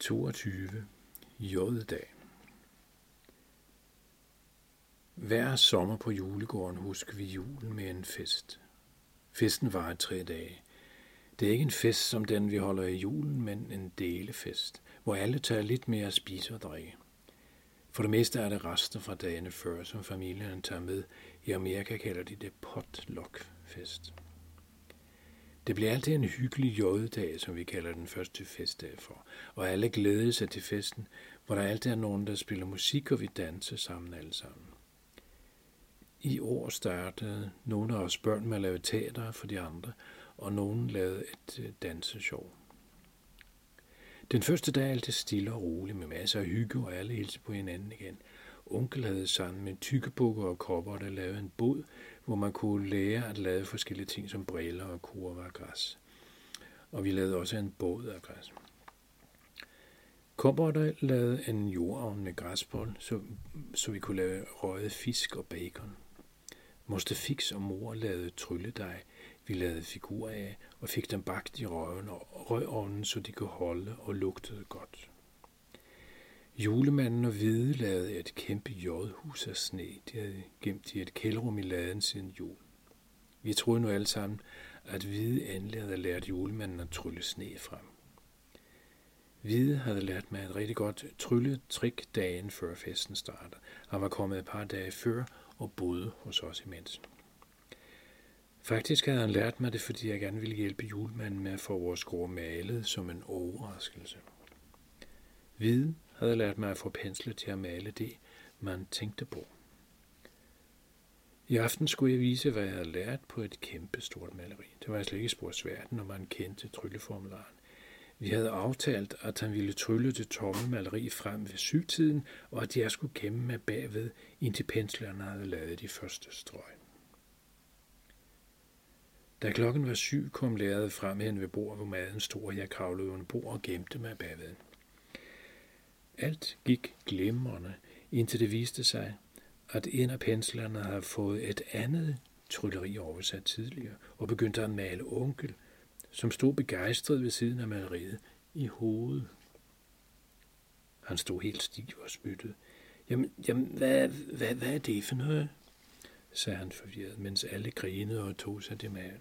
22. J-dag Hver sommer på julegården husker vi julen med en fest. Festen varer tre dage. Det er ikke en fest som den, vi holder i julen, men en delefest, hvor alle tager lidt mere at spise og drikke. For det meste er det rester fra dagene før, som familien tager med. I Amerika kalder de det potluck-fest. Det bliver altid en hyggelig jødedag, som vi kalder den første festdag for, og alle glæder sig til festen, hvor der altid er nogen, der spiller musik, og vi danser sammen alle sammen. I år startede nogle af os børn med at lave teater for de andre, og nogen lavede et øh, danseshow. Den første dag er altid stille og rolig med masser af hygge, og alle hilser på hinanden igen. Onkel havde sammen med tykkebukker og kopper, der lavede en båd, hvor man kunne lære at lave forskellige ting som briller og kurver af græs. Og vi lavede også en båd af græs. Kobberter lavede en jordovn med græsbold, så, så vi kunne lave røget fisk og bacon. Moster Fix og mor lavede trylledej, vi lavede figurer af og fik dem bagt i røven og røgovnen, så de kunne holde og lugtede godt. Julemanden og Hvide lavede et kæmpe jordhus af sne. De havde gemt i et kælderum i laden siden jul. Vi troede nu alle sammen, at Hvide endelig havde lært julemanden at trylle sne frem. Hvide havde lært mig et rigtig godt trylletrik dagen før festen startede. Han var kommet et par dage før og boede hos os imens. Faktisk havde han lært mig det, fordi jeg gerne ville hjælpe julemanden med at få vores gård malet som en overraskelse. Hvide havde lært mig at få pensle til at male det, man tænkte på. I aften skulle jeg vise, hvad jeg havde lært på et kæmpe stort maleri. Det var slet ikke spor svært, når man kendte trylleformularen. Vi havde aftalt, at han ville trylle det tomme maleri frem ved syvtiden, og at jeg skulle gemme mig bagved, indtil penslerne havde lavet de første strøg. Da klokken var syv, kom lærret frem hen ved bordet, hvor maden stod, og jeg kravlede under bord og gemte mig bagved. Alt gik glimrende, indtil det viste sig, at en af penslerne havde fået et andet trylleri oversat tidligere og begyndte at male onkel, som stod begejstret ved siden af maleriet i hovedet. Han stod helt stiv og spyttede. Jamen, jamen hvad, hvad, hvad er det for noget? sagde han forvirret, mens alle grinede og tog sig til maven.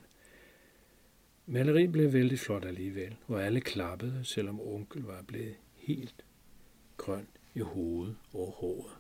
Maleriet blev vældig flot alligevel, og alle klappede, selvom onkel var blevet helt grøn i hovedet og håret.